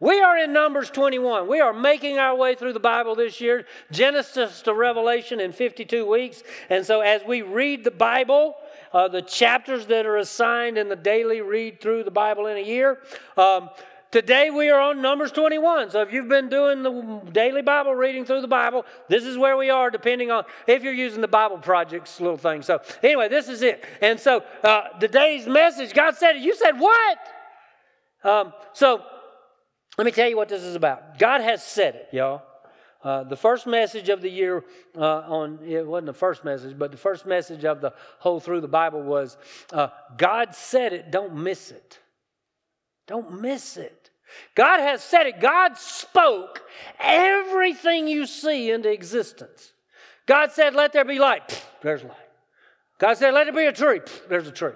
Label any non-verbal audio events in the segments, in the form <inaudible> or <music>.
We are in Numbers 21. We are making our way through the Bible this year, Genesis to Revelation in 52 weeks. And so, as we read the Bible, uh, the chapters that are assigned in the daily read through the Bible in a year, um, today we are on Numbers 21. So, if you've been doing the daily Bible reading through the Bible, this is where we are, depending on if you're using the Bible Project's little thing. So, anyway, this is it. And so, uh, today's message, God said. You said, What? Um, so, let me tell you what this is about. God has said it, y'all. Uh, the first message of the year uh, on it wasn't the first message, but the first message of the whole through the Bible was uh, God said it, don't miss it. Don't miss it. God has said it. God spoke everything you see into existence. God said, Let there be light. Pfft, there's light. God said, Let there be a tree. Pfft, there's a tree.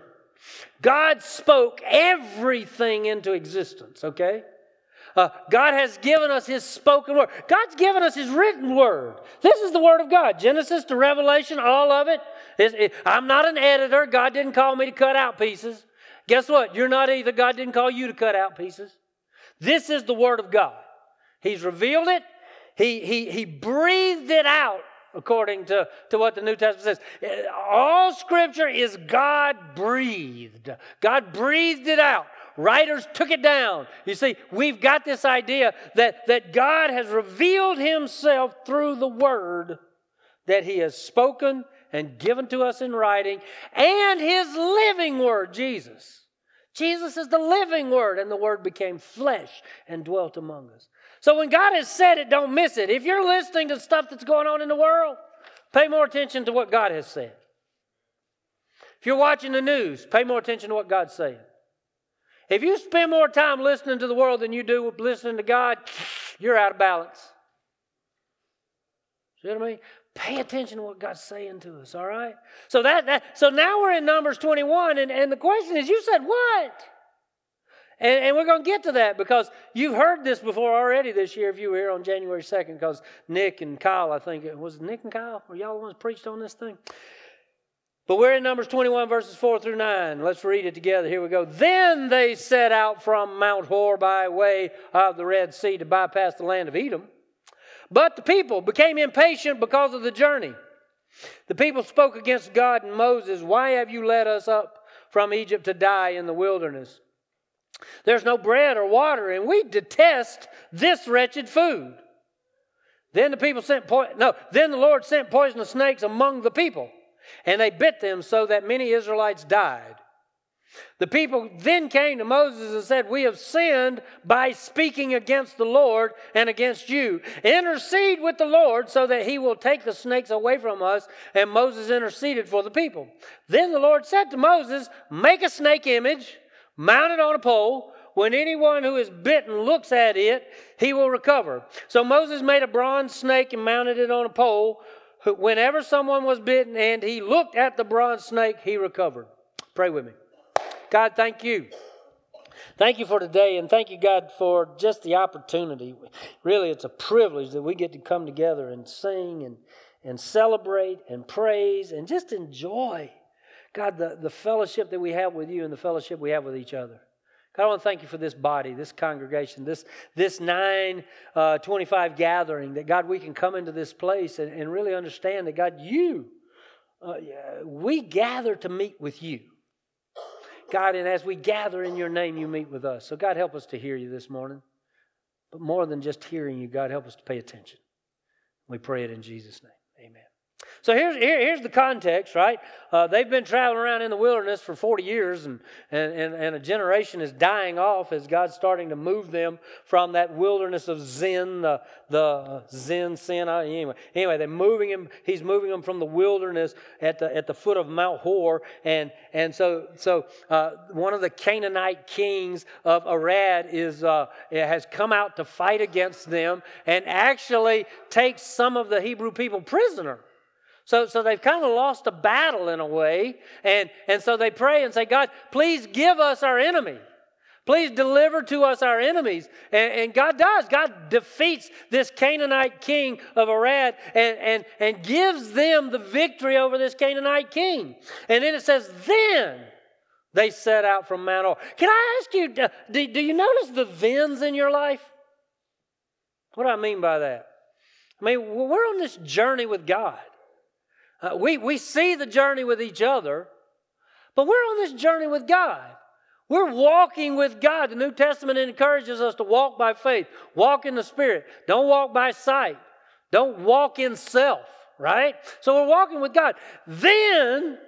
God spoke everything into existence, okay? Uh, God has given us His spoken word. God's given us His written word. This is the Word of God. Genesis to Revelation, all of it. it. I'm not an editor. God didn't call me to cut out pieces. Guess what? You're not either. God didn't call you to cut out pieces. This is the Word of God. He's revealed it, He, he, he breathed it out according to, to what the New Testament says. All scripture is God breathed. God breathed it out. Writers took it down. You see, we've got this idea that, that God has revealed himself through the word that he has spoken and given to us in writing and his living word, Jesus. Jesus is the living word, and the word became flesh and dwelt among us. So when God has said it, don't miss it. If you're listening to stuff that's going on in the world, pay more attention to what God has said. If you're watching the news, pay more attention to what God's saying. If you spend more time listening to the world than you do with listening to God, <sniffs> you're out of balance. See what I mean? Pay attention to what God's saying to us, all right? So that, that so now we're in Numbers 21, and, and the question is, you said what? And, and we're going to get to that because you've heard this before already this year if you were here on January 2nd, because Nick and Kyle, I think it was Nick and Kyle, were y'all the ones preached on this thing? But we're in Numbers 21, verses 4 through 9. Let's read it together. Here we go. Then they set out from Mount Hor by way of the Red Sea to bypass the land of Edom. But the people became impatient because of the journey. The people spoke against God and Moses, Why have you led us up from Egypt to die in the wilderness? There's no bread or water, and we detest this wretched food. Then the people sent po- no, then the Lord sent poisonous snakes among the people and they bit them so that many Israelites died. The people then came to Moses and said, We have sinned by speaking against the Lord and against you. Intercede with the Lord so that he will take the snakes away from us. And Moses interceded for the people. Then the Lord said to Moses, Make a snake image, mount it on a pole. When anyone who is bitten looks at it, he will recover. So Moses made a bronze snake and mounted it on a pole whenever someone was bitten and he looked at the bronze snake, he recovered. Pray with me. God, thank you. Thank you for today, and thank you, God, for just the opportunity. Really, it's a privilege that we get to come together and sing and, and celebrate and praise and just enjoy, God, the, the fellowship that we have with you and the fellowship we have with each other. God, I want to thank you for this body, this congregation, this, this 925 uh, gathering, that God, we can come into this place and, and really understand that, God, you, uh, we gather to meet with you. God, and as we gather in your name, you meet with us. So, God, help us to hear you this morning. But more than just hearing you, God, help us to pay attention. We pray it in Jesus' name. Amen. So here's, here, here's the context, right? Uh, they've been traveling around in the wilderness for 40 years, and, and, and, and, a generation is dying off as God's starting to move them from that wilderness of Zin, the, the Zin, sin. Uh, anyway, anyway, they're moving him. He's moving them from the wilderness at the, at the foot of Mount Hor. And, and so, so uh, one of the Canaanite kings of Arad is, uh, has come out to fight against them and actually takes some of the Hebrew people prisoner. So, so they've kind of lost a battle in a way. And, and so they pray and say, God, please give us our enemy. Please deliver to us our enemies. And, and, God does. God defeats this Canaanite king of Arad and, and, and gives them the victory over this Canaanite king. And then it says, then they set out from Mount Hor. Can I ask you, uh, do, do you notice the thens in your life? What do I mean by that? I mean, we're on this journey with God. Uh, we, we see the journey with each other, but we're on this journey with God. We're walking with God. The New Testament encourages us to walk by faith, walk in the Spirit. Don't walk by sight, don't walk in self, right? So we're walking with God. Then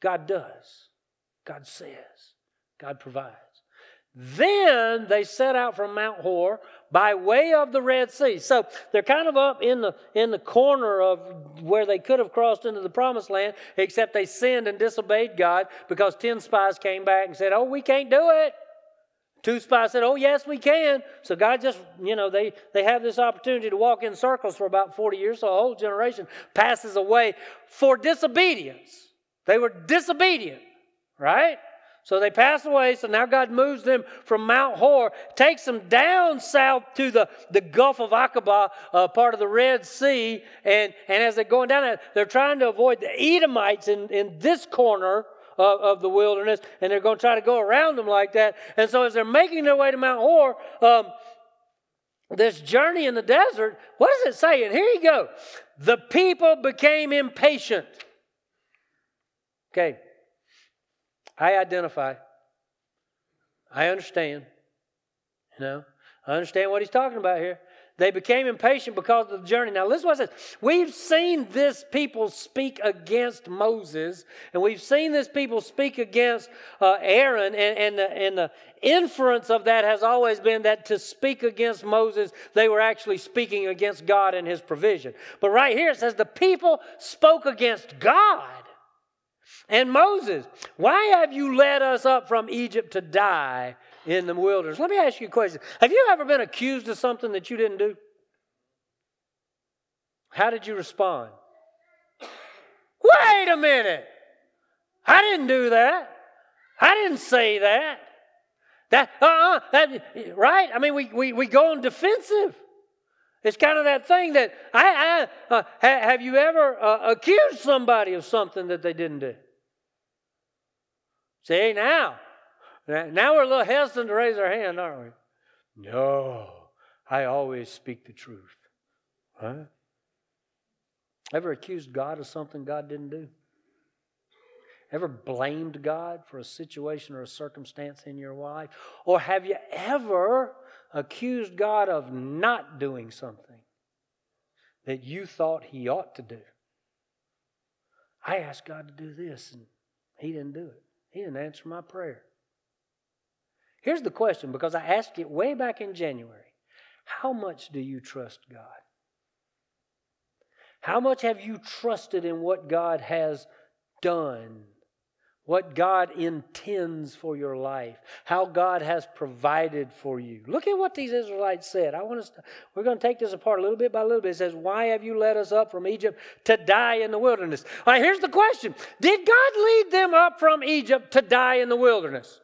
God does, God says, God provides. Then they set out from Mount Hor by way of the Red Sea. So they're kind of up in the in the corner of where they could have crossed into the promised land, except they sinned and disobeyed God because ten spies came back and said, Oh, we can't do it. Two spies said, Oh, yes, we can. So God just, you know, they, they have this opportunity to walk in circles for about 40 years. So a whole generation passes away for disobedience. They were disobedient, right? So they pass away. So now God moves them from Mount Hor, takes them down south to the, the Gulf of Aqaba, uh, part of the Red Sea. And, and as they're going down they're trying to avoid the Edomites in, in this corner of, of the wilderness. And they're going to try to go around them like that. And so as they're making their way to Mount Hor, um, this journey in the desert, what does it say? And here you go. The people became impatient. Okay. I identify. I understand. You know, I understand what he's talking about here. They became impatient because of the journey. Now, listen what it says. We've seen this people speak against Moses, and we've seen this people speak against uh, Aaron, and, and, the, and the inference of that has always been that to speak against Moses, they were actually speaking against God and his provision. But right here it says the people spoke against God. And Moses, why have you led us up from Egypt to die in the wilderness? Let me ask you a question. Have you ever been accused of something that you didn't do? How did you respond? Wait a minute. I didn't do that. I didn't say that. That, uh-uh, right? I mean, we, we, we go on defensive. It's kind of that thing that I, I uh, ha, have you ever uh, accused somebody of something that they didn't do? See, now, now we're a little hesitant to raise our hand, aren't we? No, I always speak the truth. Huh? Ever accused God of something God didn't do? Ever blamed God for a situation or a circumstance in your life? Or have you ever accused God of not doing something that you thought He ought to do? I asked God to do this, and He didn't do it. He didn't answer my prayer. Here's the question because I asked it way back in January How much do you trust God? How much have you trusted in what God has done? What God intends for your life, how God has provided for you. Look at what these Israelites said. I want us to, we're going to take this apart a little bit by little bit. It says, Why have you led us up from Egypt to die in the wilderness? All right, here's the question Did God lead them up from Egypt to die in the wilderness?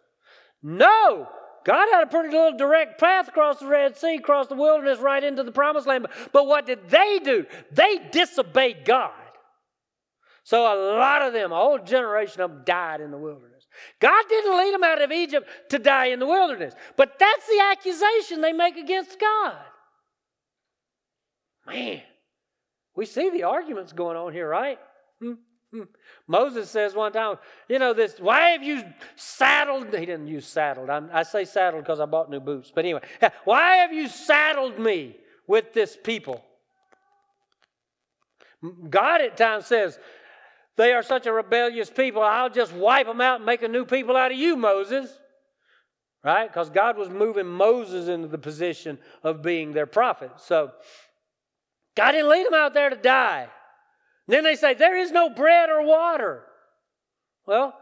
No. God had a pretty little direct path across the Red Sea, across the wilderness, right into the promised land. But what did they do? They disobeyed God. So a lot of them, a whole generation of them died in the wilderness. God didn't lead them out of Egypt to die in the wilderness. But that's the accusation they make against God. Man, we see the arguments going on here, right? Hmm, hmm. Moses says one time, you know, this, why have you saddled? He didn't use saddled. I'm, i say saddled because I bought new boots. But anyway, <laughs> why have you saddled me with this people? God at times says, they are such a rebellious people. I'll just wipe them out and make a new people out of you, Moses. Right? Because God was moving Moses into the position of being their prophet. So God didn't lead them out there to die. And then they say, There is no bread or water. Well,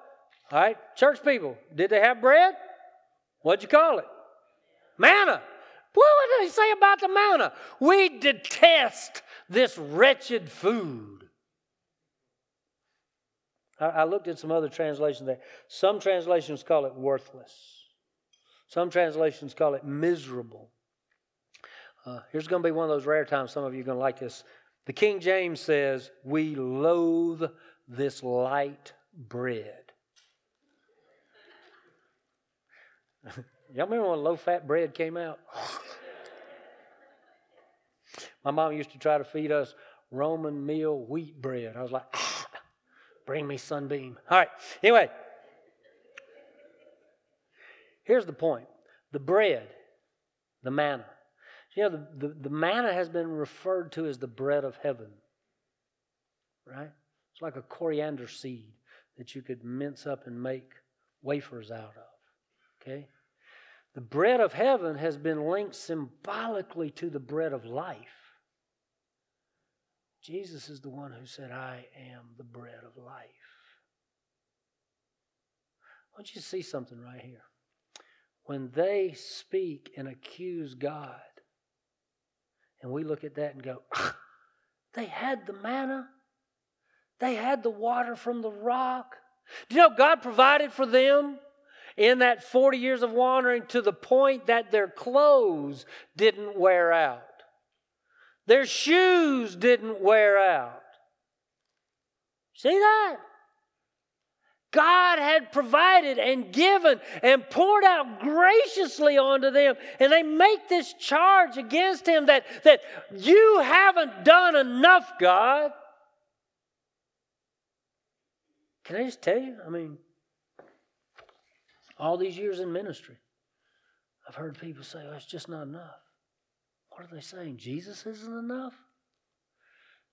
all right, church people, did they have bread? What'd you call it? Manna. What did they say about the manna? We detest this wretched food. I, looked at some other translations there. Some translations call it worthless, some translations call it miserable. Uh, here's going to be one of those rare times some of you are going to like this. The King James says, We loathe this light bread. <laughs> Y'all remember when low fat bread came out? <laughs> My mom used to try to feed us Roman meal wheat bread. I was like, bring me sunbeam. All right. Anyway, here's the point the bread, the manna. You know, the, the, the manna has been referred to as the bread of heaven, right? It's like a coriander seed that you could mince up and make wafers out of, okay? The bread of heaven has been linked symbolically to the bread of life. Jesus is the one who said, I am the bread of life. I want you to see something right here. When they speak and accuse God, and we look at that and go, <laughs> they had the manna, they had the water from the rock. Do you know God provided for them in that 40 years of wandering to the point that their clothes didn't wear out? Their shoes didn't wear out. See that? God had provided and given and poured out graciously onto them. And they make this charge against him that, that you haven't done enough, God. Can I just tell you? I mean, all these years in ministry, I've heard people say, oh, it's just not enough. What are they saying? Jesus isn't enough?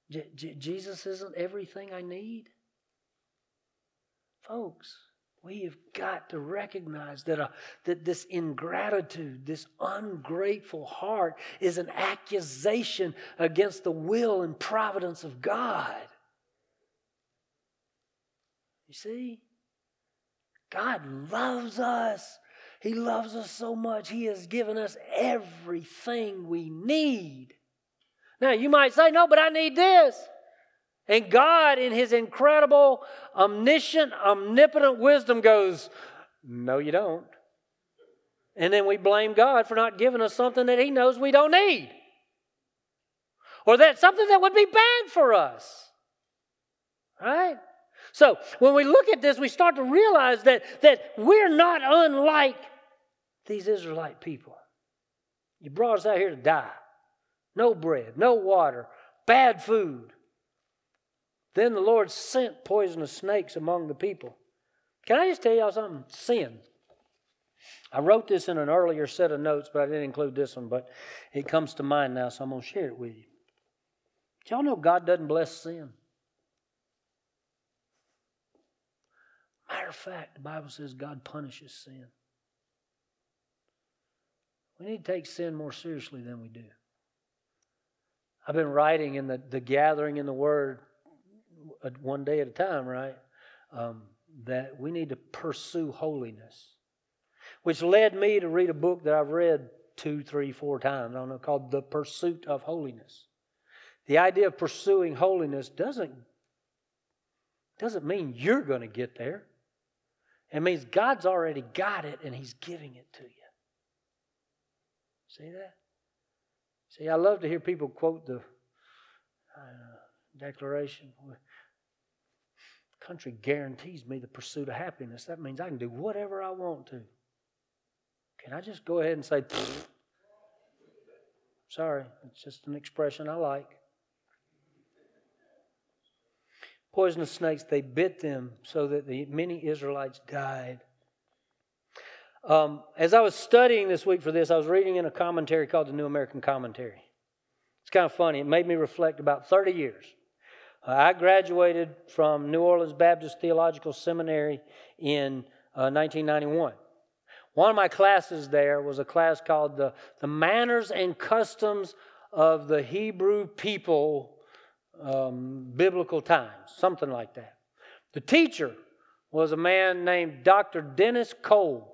J- J- Jesus isn't everything I need? Folks, we have got to recognize that, uh, that this ingratitude, this ungrateful heart, is an accusation against the will and providence of God. You see? God loves us. He loves us so much, He has given us everything we need. Now, you might say, no, but I need this. And God, in His incredible, omniscient, omnipotent wisdom, goes, no, you don't. And then we blame God for not giving us something that He knows we don't need. Or that something that would be bad for us. Right? So when we look at this, we start to realize that, that we're not unlike these Israelite people. You brought us out here to die. No bread, no water, bad food. Then the Lord sent poisonous snakes among the people. Can I just tell y'all something? Sin. I wrote this in an earlier set of notes, but I didn't include this one, but it comes to mind now, so I'm going to share it with you. Y'all know God doesn't bless sin? Matter of fact, the Bible says God punishes sin. We need to take sin more seriously than we do. I've been writing in the, the gathering in the Word uh, one day at a time, right? Um, that we need to pursue holiness, which led me to read a book that I've read two, three, four times. I don't know, called The Pursuit of Holiness. The idea of pursuing holiness doesn't, doesn't mean you're going to get there. It means God's already got it and He's giving it to you. See that? See, I love to hear people quote the uh, Declaration. Country guarantees me the pursuit of happiness. That means I can do whatever I want to. Can I just go ahead and say, sorry, it's just an expression I like. Poisonous snakes, they bit them so that the many Israelites died. Um, as I was studying this week for this, I was reading in a commentary called the New American Commentary. It's kind of funny. It made me reflect about 30 years. Uh, I graduated from New Orleans Baptist Theological Seminary in uh, 1991. One of my classes there was a class called the, the Manners and Customs of the Hebrew People um, Biblical Times, something like that. The teacher was a man named Dr. Dennis Cole.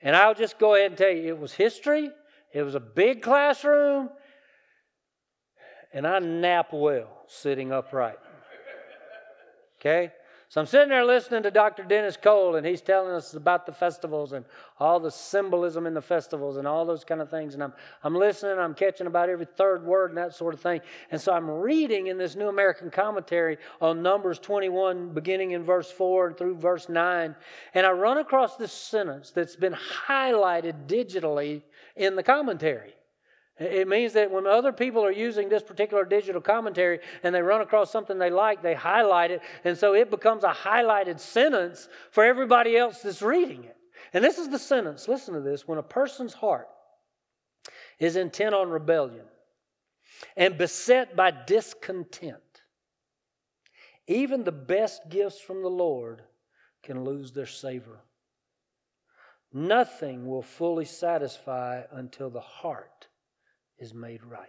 And I'll just go ahead and tell you it was history, it was a big classroom, and I nap well sitting upright. Okay? So I'm sitting there listening to Dr. Dennis Cole, and he's telling us about the festivals and all the symbolism in the festivals and all those kind of things. And I'm, I'm listening, I'm catching about every third word and that sort of thing. And so I'm reading in this New American Commentary on Numbers 21, beginning in verse 4 through verse 9. And I run across this sentence that's been highlighted digitally in the commentary. It means that when other people are using this particular digital commentary and they run across something they like, they highlight it, and so it becomes a highlighted sentence for everybody else that's reading it. And this is the sentence listen to this when a person's heart is intent on rebellion and beset by discontent, even the best gifts from the Lord can lose their savor. Nothing will fully satisfy until the heart is made right.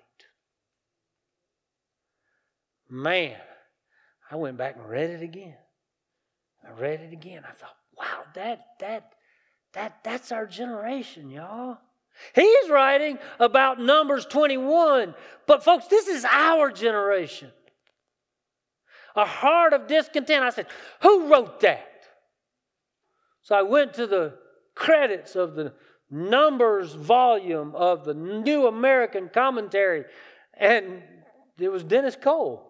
Man, I went back and read it again. I read it again. I thought, wow, that that that that's our generation, y'all. He's writing about Numbers 21. But folks, this is our generation. A heart of discontent. I said, who wrote that? So I went to the credits of the Numbers volume of the New American Commentary, and it was Dennis Cole.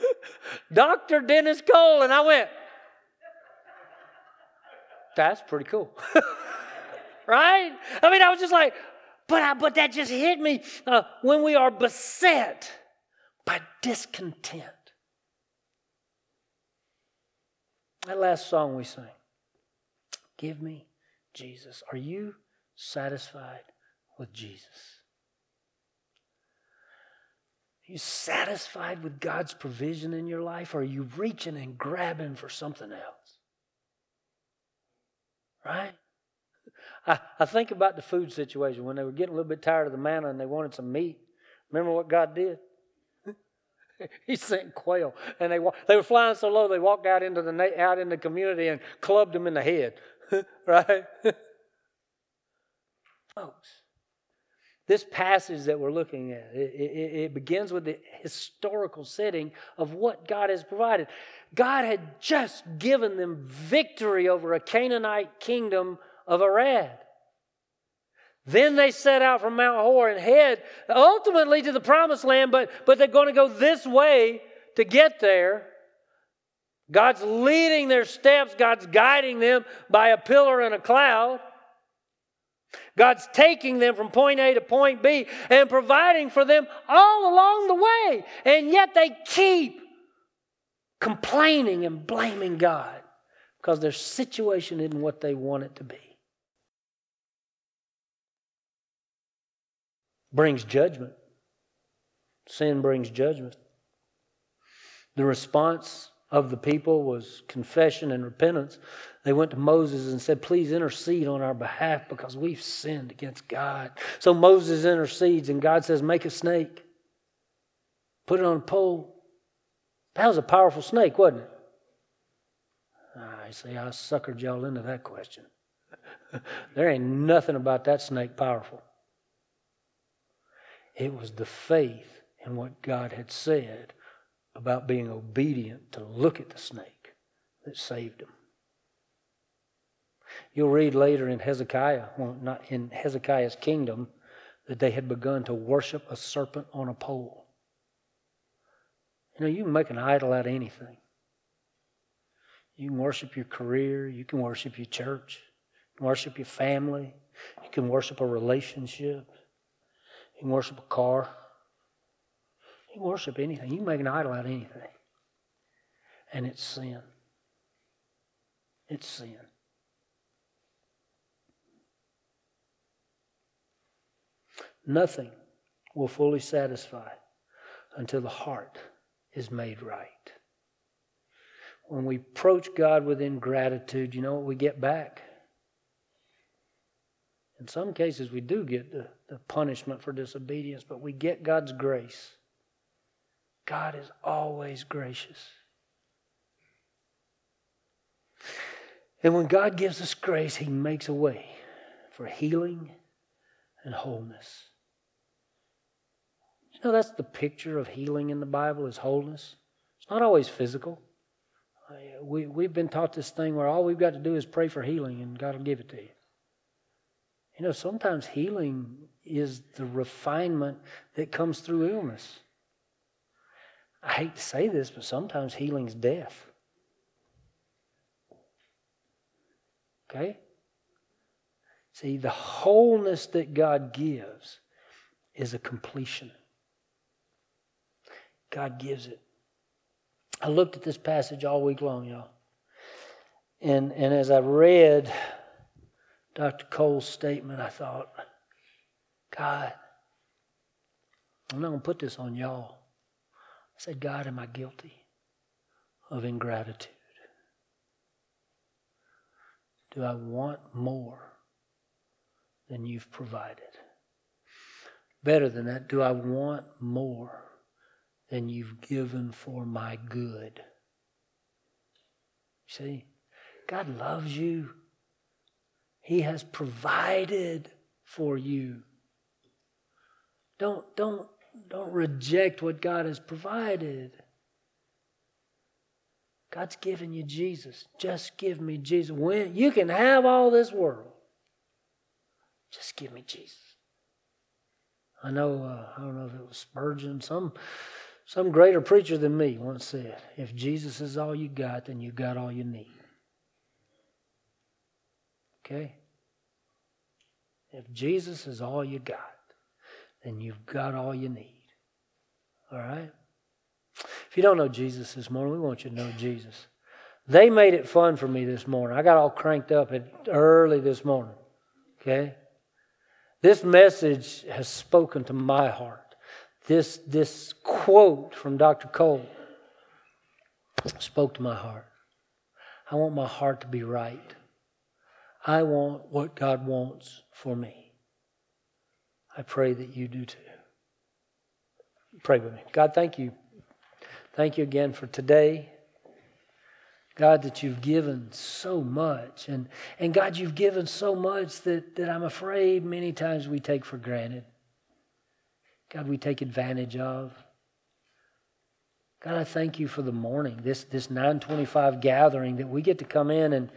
<laughs> Dr. Dennis Cole, and I went, that's pretty cool. <laughs> right? I mean, I was just like, but, I, but that just hit me uh, when we are beset by discontent. That last song we sang, Give Me Jesus. Are you satisfied with Jesus? Are you satisfied with God's provision in your life? Or are you reaching and grabbing for something else? Right? I, I think about the food situation when they were getting a little bit tired of the manna and they wanted some meat. Remember what God did? <laughs> he sent quail, and they they were flying so low they walked out into the out in the community and clubbed them in the head. <laughs> right? Folks, this passage that we're looking at, it, it, it, begins with the historical setting of what God has provided. God had just given them victory over a Canaanite kingdom of Arad. Then they set out from Mount Hor and head ultimately to the promised land, but, but they're going to go this way to get there. God's leading their steps, God's guiding them by a pillar and a cloud. God's taking them from point A to point B and providing for them all along the way. And yet they keep complaining and blaming God because their situation isn't what they want it to be. Brings judgment. Sin brings judgment. The response of the people was confession and repentance. They went to Moses and said, Please intercede on our behalf because we've sinned against God. So Moses intercedes, and God says, Make a snake, put it on a pole. That was a powerful snake, wasn't it? I say, I suckered y'all into that question. <laughs> there ain't nothing about that snake powerful. It was the faith in what God had said about being obedient to look at the snake that saved him. You'll read later in Hezekiah, well, not in Hezekiah's kingdom, that they had begun to worship a serpent on a pole. You know, you can make an idol out of anything. You can worship your career, you can worship your church, you can worship your family, you can worship a relationship, you can worship a car. You can worship anything. You can make an idol out of anything. And it's sin. It's sin. Nothing will fully satisfy until the heart is made right. When we approach God with ingratitude, you know what we get back? In some cases, we do get the, the punishment for disobedience, but we get God's grace. God is always gracious. And when God gives us grace, He makes a way for healing and wholeness. You know, that's the picture of healing in the Bible is wholeness. It's not always physical. We, we've been taught this thing where all we've got to do is pray for healing and God will give it to you. You know, sometimes healing is the refinement that comes through illness. I hate to say this, but sometimes healing's death. Okay? See, the wholeness that God gives is a completion. God gives it. I looked at this passage all week long, y'all. And, and as I read Dr. Cole's statement, I thought, God, I'm not going to put this on y'all. I said, God, am I guilty of ingratitude? Do I want more than you've provided? Better than that, do I want more than you've given for my good? See, God loves you. He has provided for you. Don't, don't, don't reject what God has provided. God's given you Jesus. Just give me Jesus. When you can have all this world, just give me Jesus. I know. Uh, I don't know if it was Spurgeon. Some some greater preacher than me once said, "If Jesus is all you got, then you got all you need." Okay. If Jesus is all you got, then you've got all you need. All right? If you don't know Jesus this morning, we want you to know Jesus. They made it fun for me this morning. I got all cranked up at early this morning. Okay? This message has spoken to my heart. This, this quote from Dr. Cole spoke to my heart. I want my heart to be right. I want what God wants for me. I pray that you do too. Pray with me. God, thank you Thank you again for today. God, that you've given so much. And, and God, you've given so much that, that I'm afraid many times we take for granted. God, we take advantage of. God, I thank you for the morning, this, this 925 gathering that we get to come in and,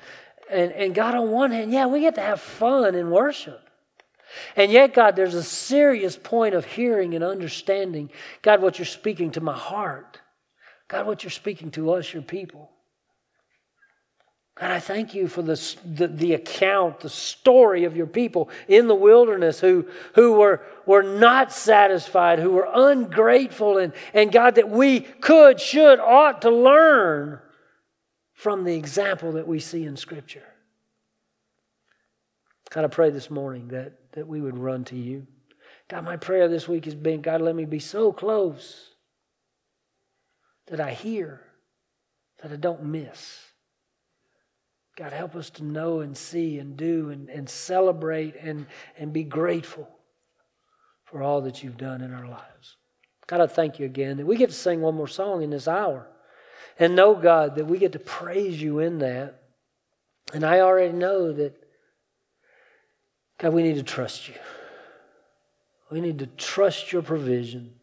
and, and God, on one hand, yeah, we get to have fun and worship. And yet, God, there's a serious point of hearing and understanding, God, what you're speaking to my heart. God, what you're speaking to us, your people. God, I thank you for the, the, the, account, the story of your people in the wilderness who, who were, were not satisfied, who were ungrateful, and, and God, that we could, should, ought to learn from the example that we see in Scripture. God, I pray this morning that, that we would run to you. God, my prayer this week has been God, let me be so close that I hear, that I don't miss. God, help us to know and see and do and, and celebrate and, and be grateful for all that you've done in our lives. God, I thank you again that we get to sing one more song in this hour. And know, God, that we get to praise you in that. And I already know that, God, we need to trust you. We need to trust your provision.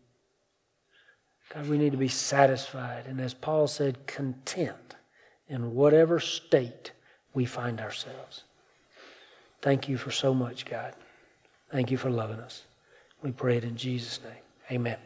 God, we need to be satisfied. And as Paul said, content in whatever state we find ourselves. Thank you for so much, God. Thank you for loving us. We pray it in Jesus' name. Amen.